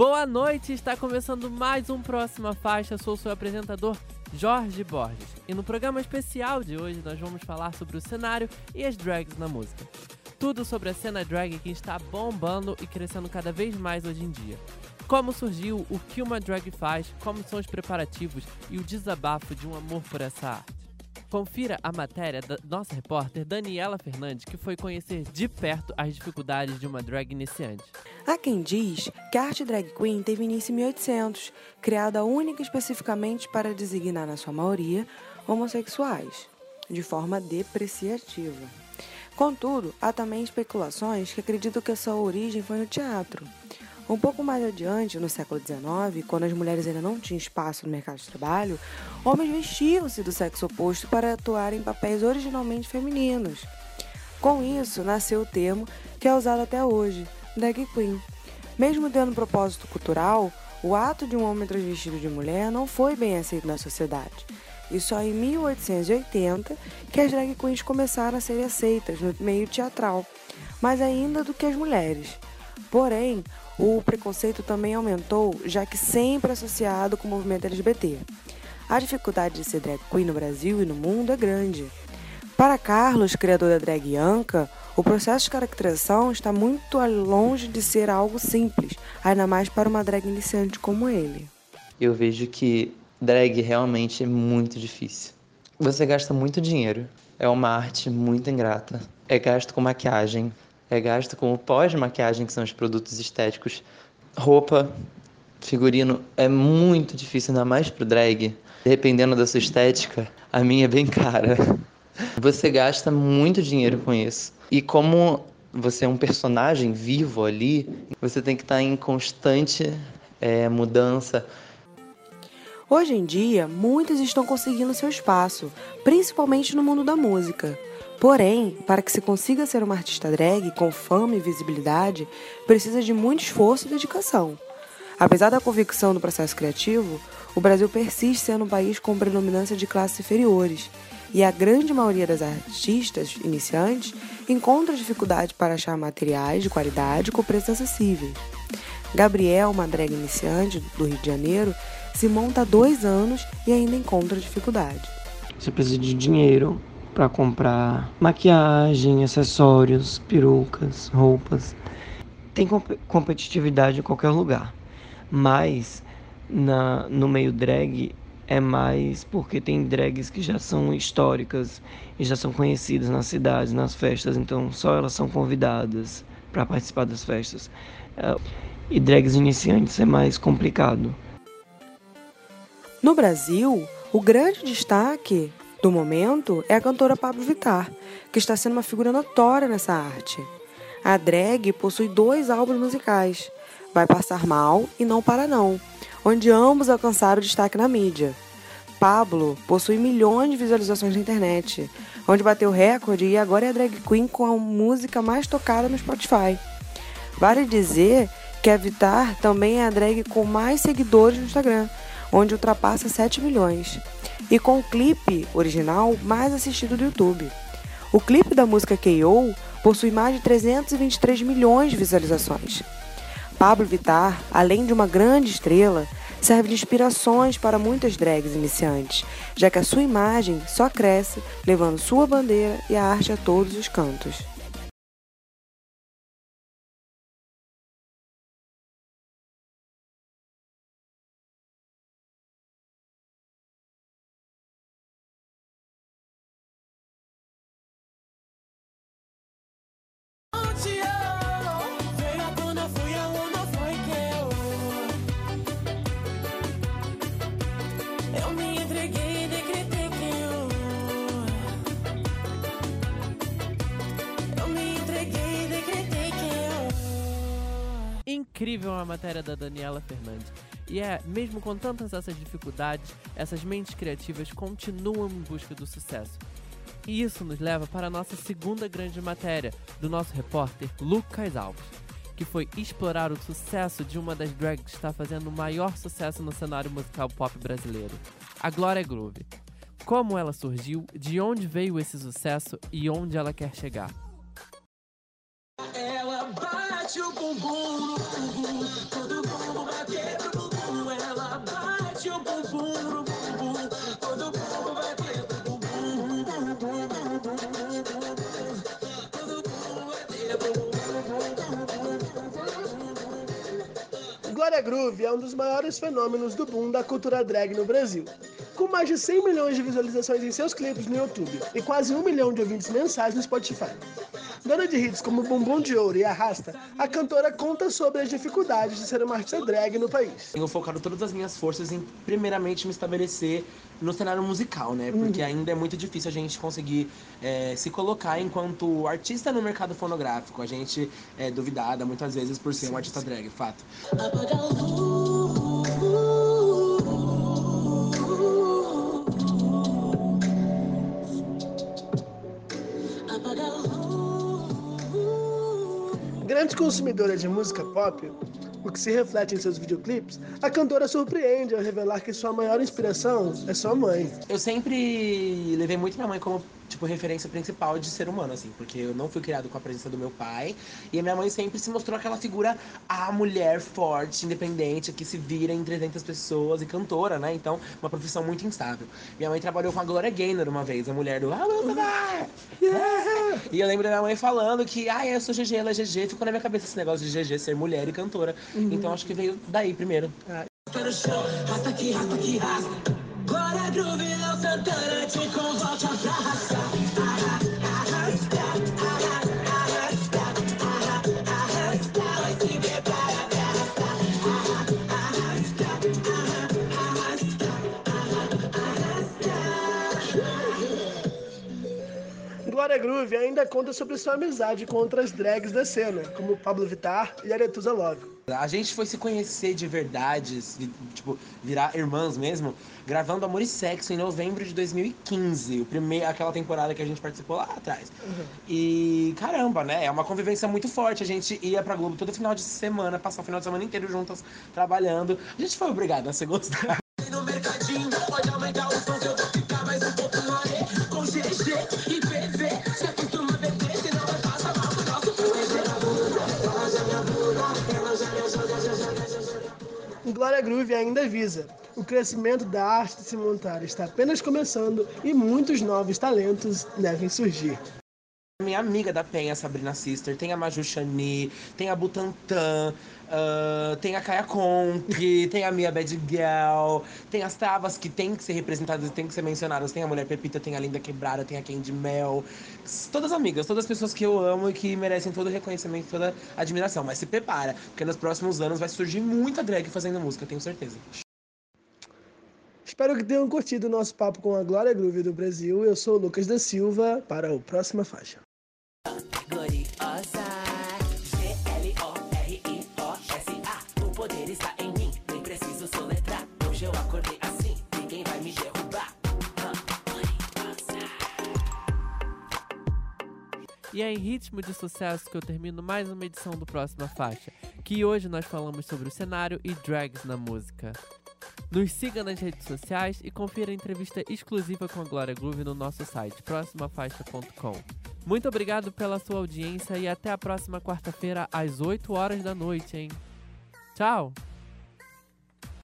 Boa noite, está começando mais um Próxima Faixa. Sou seu apresentador Jorge Borges. E no programa especial de hoje nós vamos falar sobre o cenário e as drags na música. Tudo sobre a cena drag que está bombando e crescendo cada vez mais hoje em dia. Como surgiu, o que uma drag faz, como são os preparativos e o desabafo de um amor por essa arte. Confira a matéria da nossa repórter Daniela Fernandes, que foi conhecer de perto as dificuldades de uma drag iniciante. Há quem diz que a arte drag queen teve início em 1800, criada única e especificamente para designar, na sua maioria, homossexuais, de forma depreciativa. Contudo, há também especulações que acreditam que a sua origem foi no teatro. Um pouco mais adiante, no século XIX, quando as mulheres ainda não tinham espaço no mercado de trabalho, homens vestiam-se do sexo oposto para atuar em papéis originalmente femininos. Com isso, nasceu o termo que é usado até hoje, drag queen. Mesmo tendo propósito cultural, o ato de um homem transvestido de mulher não foi bem aceito na sociedade. E só em 1880 que as drag queens começaram a ser aceitas no meio teatral, mais ainda do que as mulheres. Porém, o preconceito também aumentou, já que sempre associado com o movimento LGBT. A dificuldade de ser drag queen no Brasil e no mundo é grande. Para Carlos, criador da drag Anca, o processo de caracterização está muito longe de ser algo simples, ainda mais para uma drag iniciante como ele. Eu vejo que drag realmente é muito difícil. Você gasta muito dinheiro, é uma arte muito ingrata, é gasto com maquiagem, é gasto com o pós-maquiagem, que são os produtos estéticos. Roupa, figurino, é muito difícil, ainda mais pro drag. Dependendo da sua estética, a minha é bem cara. Você gasta muito dinheiro com isso. E como você é um personagem vivo ali, você tem que estar em constante é, mudança. Hoje em dia, muitas estão conseguindo seu espaço, principalmente no mundo da música. Porém, para que se consiga ser uma artista drag com fama e visibilidade, precisa de muito esforço e dedicação. Apesar da convicção do processo criativo, o Brasil persiste sendo um país com predominância de classes inferiores, e a grande maioria das artistas iniciantes encontra dificuldade para achar materiais de qualidade com preços acessíveis. Gabriel, uma drag iniciante do Rio de Janeiro, se monta há dois anos e ainda encontra dificuldade. Você precisa de dinheiro, para comprar maquiagem, acessórios, perucas, roupas. Tem comp competitividade em qualquer lugar, mas na, no meio drag é mais porque tem drags que já são históricas e já são conhecidas nas cidades, nas festas, então só elas são convidadas para participar das festas. É, e drags iniciantes é mais complicado. No Brasil, o grande destaque do momento é a cantora Pablo Vittar, que está sendo uma figura notória nessa arte. A drag possui dois álbuns musicais, Vai Passar Mal e Não Para Não, onde ambos alcançaram destaque na mídia. Pablo possui milhões de visualizações na internet, onde bateu recorde e agora é a drag queen com a música mais tocada no Spotify. Vale dizer que a Vittar também é a drag com mais seguidores no Instagram, onde ultrapassa 7 milhões e com o clipe original mais assistido do YouTube. O clipe da música KO possui mais de 323 milhões de visualizações. Pablo Vittar, além de uma grande estrela, serve de inspirações para muitas drags iniciantes, já que a sua imagem só cresce levando sua bandeira e a arte a todos os cantos. Incrível a matéria da Daniela Fernandes. E é, mesmo com tantas essas dificuldades, essas mentes criativas continuam em busca do sucesso. E isso nos leva para a nossa segunda grande matéria, do nosso repórter Lucas Alves, que foi explorar o sucesso de uma das drags que está fazendo o maior sucesso no cenário musical pop brasileiro, a Glória Groove. Como ela surgiu, de onde veio esse sucesso e onde ela quer chegar. Ela bate o bumbum bumbum, Glória Groove é um dos maiores fenômenos do boom da cultura drag no Brasil. Com mais de 100 milhões de visualizações em seus clipes no YouTube e quase um milhão de ouvintes mensais no Spotify. Dona de hits como Bumbum de Ouro e Arrasta, a cantora conta sobre as dificuldades de ser uma artista drag no país. Tenho focado todas as minhas forças em, primeiramente, me estabelecer no cenário musical, né? Porque uhum. ainda é muito difícil a gente conseguir é, se colocar enquanto artista no mercado fonográfico. A gente é duvidada muitas vezes por ser um artista drag, fato. Grande consumidora de música pop, o que se reflete em seus videoclipes, a cantora surpreende ao revelar que sua maior inspiração é sua mãe. Eu sempre levei muito minha mãe como tipo referência principal de ser humano assim, porque eu não fui criado com a presença do meu pai e a minha mãe sempre se mostrou aquela figura a mulher forte, independente, que se vira em 300 pessoas e cantora, né? Então, uma profissão muito instável. Minha mãe trabalhou com a Gloria Gaynor uma vez, a mulher do yeah! E eu lembro da minha mãe falando que, ah, eu sou GG, ela é GG, ficou na minha cabeça esse negócio de GG ser mulher e cantora. Uhum. Então acho que veio daí primeiro. Ah. Glória Groove, Léo Santana te convoca pra arrastar. Glória Groove ainda conta sobre sua amizade com outras drags da cena, como Pablo Vittar e Aretusa Love. A gente foi se conhecer de verdade, tipo, virar irmãs mesmo, gravando Amor e Sexo em novembro de 2015, o primeiro, aquela temporada que a gente participou lá atrás. Uhum. E caramba, né? É uma convivência muito forte. A gente ia pra Globo todo final de semana, passar o final de semana inteiro juntas trabalhando. A gente foi obrigado a se gostar. Glória Groove ainda avisa: o crescimento da arte de se montar está apenas começando e muitos novos talentos devem surgir. Minha amiga da Penha, Sabrina Sister, tem a Maju Chani, tem a Butantan, uh, tem a Kaya Conk, tem a Mia Bad Girl, tem as Travas que tem que ser representadas e tem que ser mencionadas. Tem a Mulher Pepita, tem a Linda Quebrada, tem a Candy Mel. Todas amigas, todas as pessoas que eu amo e que merecem todo o reconhecimento, toda a admiração. Mas se prepara, porque nos próximos anos vai surgir muita drag fazendo música, tenho certeza. Espero que tenham curtido o nosso papo com a Glória Groove do Brasil. Eu sou o Lucas da Silva para o Próxima Faixa. Hoje eu acordei assim, ninguém vai me derrubar. E é em ritmo de sucesso que eu termino mais uma edição do Próxima Faixa, que hoje nós falamos sobre o cenário e drags na música. Nos siga nas redes sociais e confira a entrevista exclusiva com a Glória Groove no nosso site, próximafaixa.com. Muito obrigado pela sua audiência e até a próxima quarta-feira às 8 horas da noite, hein? Tchau!